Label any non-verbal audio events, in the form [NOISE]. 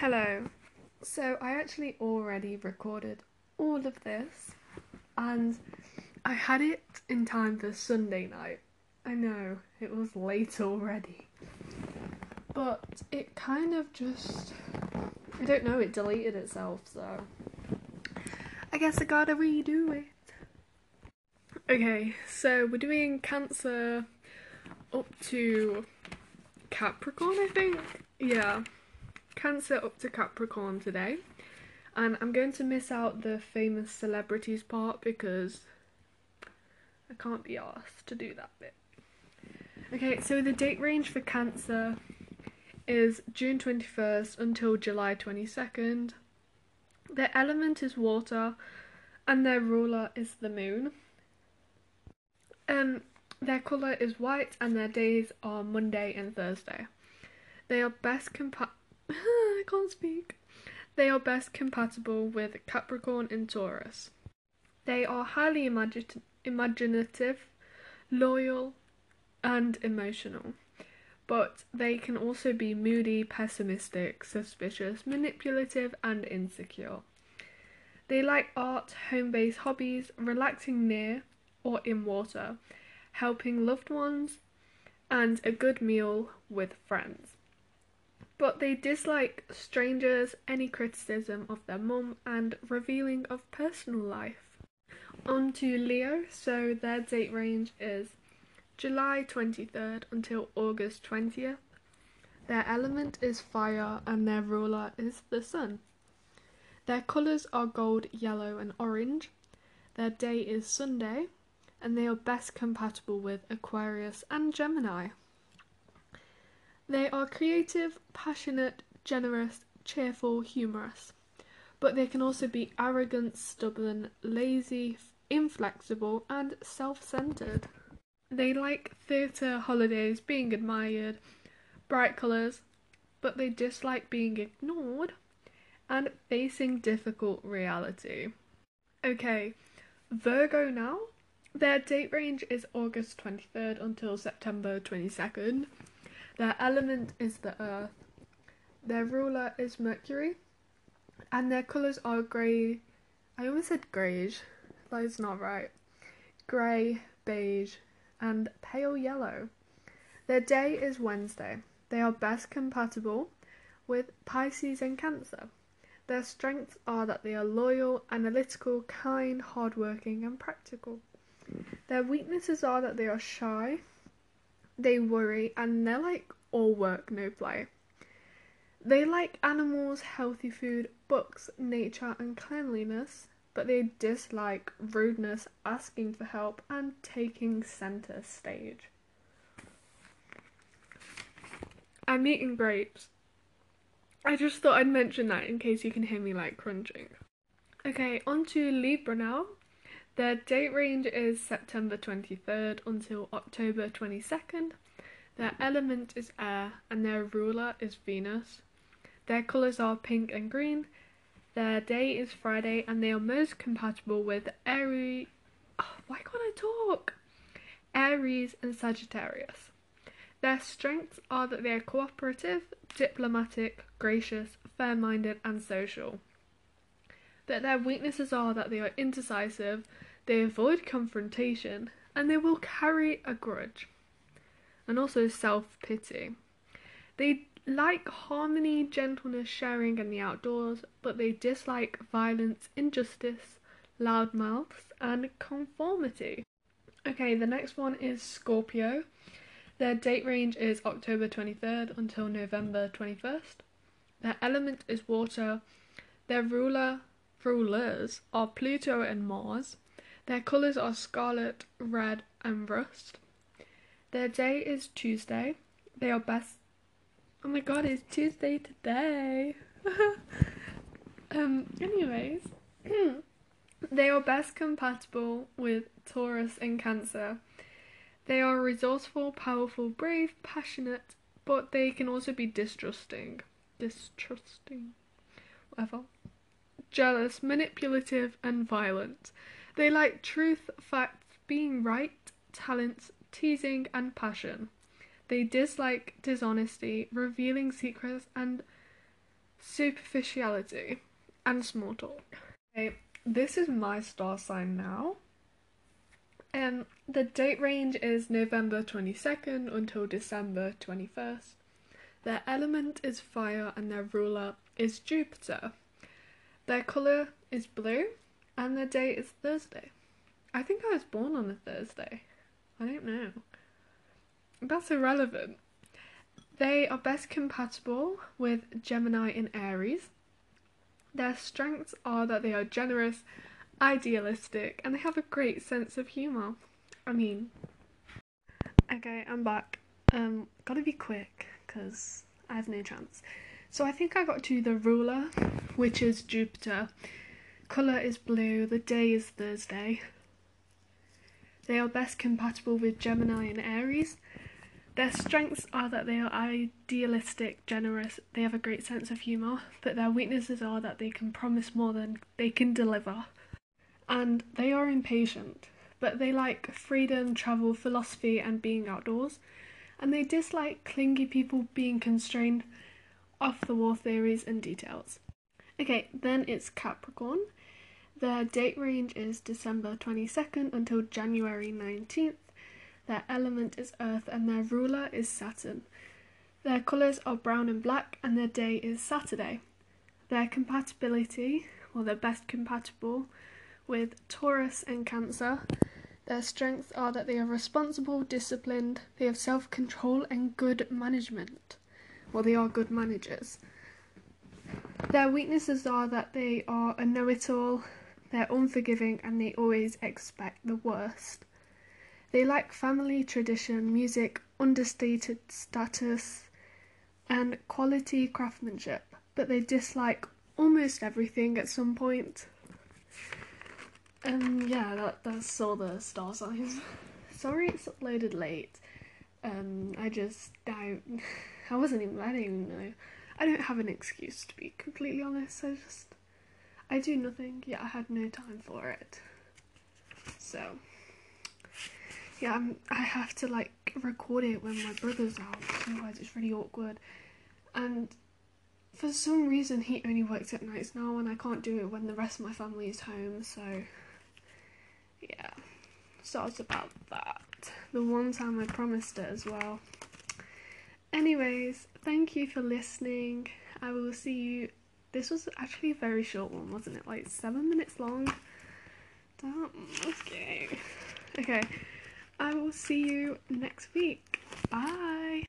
Hello. So I actually already recorded all of this and I had it in time for Sunday night. I know, it was late already. But it kind of just I don't know, it deleted itself, so I guess I gotta redo it. Okay, so we're doing Cancer up to Capricorn, I think. Yeah, Cancer up to Capricorn today. And I'm going to miss out the famous celebrities part because I can't be asked to do that bit. Okay, so the date range for Cancer is June 21st until July 22nd. Their element is water and their ruler is the moon. Um, their colour is white and their days are Monday and Thursday. They are best compa- [LAUGHS] I can't speak. They are best compatible with Capricorn and Taurus. They are highly imagi- imaginative, loyal, and emotional. But they can also be moody, pessimistic, suspicious, manipulative, and insecure. They like art, home based hobbies, relaxing near or in water, helping loved ones, and a good meal with friends. But they dislike strangers, any criticism of their mum, and revealing of personal life. On to Leo, so their date range is July 23rd until August 20th. Their element is fire and their ruler is the sun. Their colours are gold, yellow, and orange. Their day is Sunday, and they are best compatible with Aquarius and Gemini. They are creative, passionate, generous, cheerful, humorous, but they can also be arrogant, stubborn, lazy, inflexible, and self centered. They like theatre, holidays, being admired, bright colours, but they dislike being ignored and facing difficult reality. Okay, Virgo now. Their date range is August 23rd until September 22nd. Their element is the earth. Their ruler is Mercury. And their colours are grey. I almost said greyish. That is not right. Grey, beige, and pale yellow. Their day is Wednesday. They are best compatible with Pisces and Cancer. Their strengths are that they are loyal, analytical, kind, hardworking, and practical. Their weaknesses are that they are shy, they worry, and they're like all work, no play. They like animals, healthy food, books, nature, and cleanliness, but they dislike rudeness, asking for help, and taking centre stage. I'm eating grapes. I just thought I'd mention that in case you can hear me like crunching. Okay, on to Libra now. Their date range is September 23rd until October 22nd. Their element is air and their ruler is Venus. Their colours are pink and green. Their day is Friday and they are most compatible with Aries. Oh, why can't I talk? Aries and Sagittarius. Their strengths are that they are cooperative, diplomatic, gracious, fair minded, and social. But their weaknesses are that they are indecisive, they avoid confrontation, and they will carry a grudge. And also self pity. They like harmony, gentleness, sharing, and the outdoors, but they dislike violence, injustice, loud mouths, and conformity. Okay, the next one is Scorpio. Their date range is October 23rd until November 21st. Their element is water. Their ruler rulers are Pluto and Mars. Their colours are scarlet, red, and rust. Their day is Tuesday. They are best. Oh my god, it's Tuesday today. [LAUGHS] um. Anyways, [CLEARS THROAT] they are best compatible with Taurus and Cancer. They are resourceful, powerful, brave, passionate, but they can also be distrusting. Distrusting. Whatever. Jealous, manipulative, and violent. They like truth, facts, being right, talents, teasing, and passion. They dislike dishonesty, revealing secrets, and superficiality, and small talk. Okay, this is my star sign now. Um, the date range is November 22nd until December 21st. Their element is fire and their ruler is Jupiter. Their colour is blue and their date is Thursday. I think I was born on a Thursday. I don't know. That's irrelevant. They are best compatible with Gemini and Aries. Their strengths are that they are generous, idealistic, and they have a great sense of humour. I mean, okay, I'm back. Um, gotta be quick because I have no chance. So I think I got to the ruler, which is Jupiter. Colour is blue, the day is Thursday. They are best compatible with Gemini and Aries. Their strengths are that they are idealistic, generous, they have a great sense of humour, but their weaknesses are that they can promise more than they can deliver. And they are impatient, but they like freedom, travel, philosophy, and being outdoors. And they dislike clingy people being constrained off the wall theories and details. Okay, then it's Capricorn. Their date range is December 22nd until January 19th. Their element is earth and their ruler is Saturn. Their colours are brown and black and their day is Saturday. Their compatibility, well, they're best compatible with Taurus and Cancer. Their strengths are that they are responsible, disciplined, they have self control, and good management. Well, they are good managers. Their weaknesses are that they are a know it all, they're unforgiving, and they always expect the worst. They like family, tradition, music, understated status, and quality craftsmanship, but they dislike almost everything at some point. Um, yeah, that, that's all the star signs. [LAUGHS] Sorry it's uploaded late. Um, I just don't. [LAUGHS] I wasn't even. I don't even know. I don't have an excuse to be completely honest. I just. I do nothing. Yeah, I had no time for it. So yeah, I'm, I have to like record it when my brother's out, otherwise it's really awkward. And for some reason, he only works at nights now, and I can't do it when the rest of my family is home. So yeah, so it's about that. The one time I promised it as well. Anyways, thank you for listening. I will see you. This was actually a very short one, wasn't it? Like seven minutes long. Damn. Okay. Okay. I will see you next week. Bye.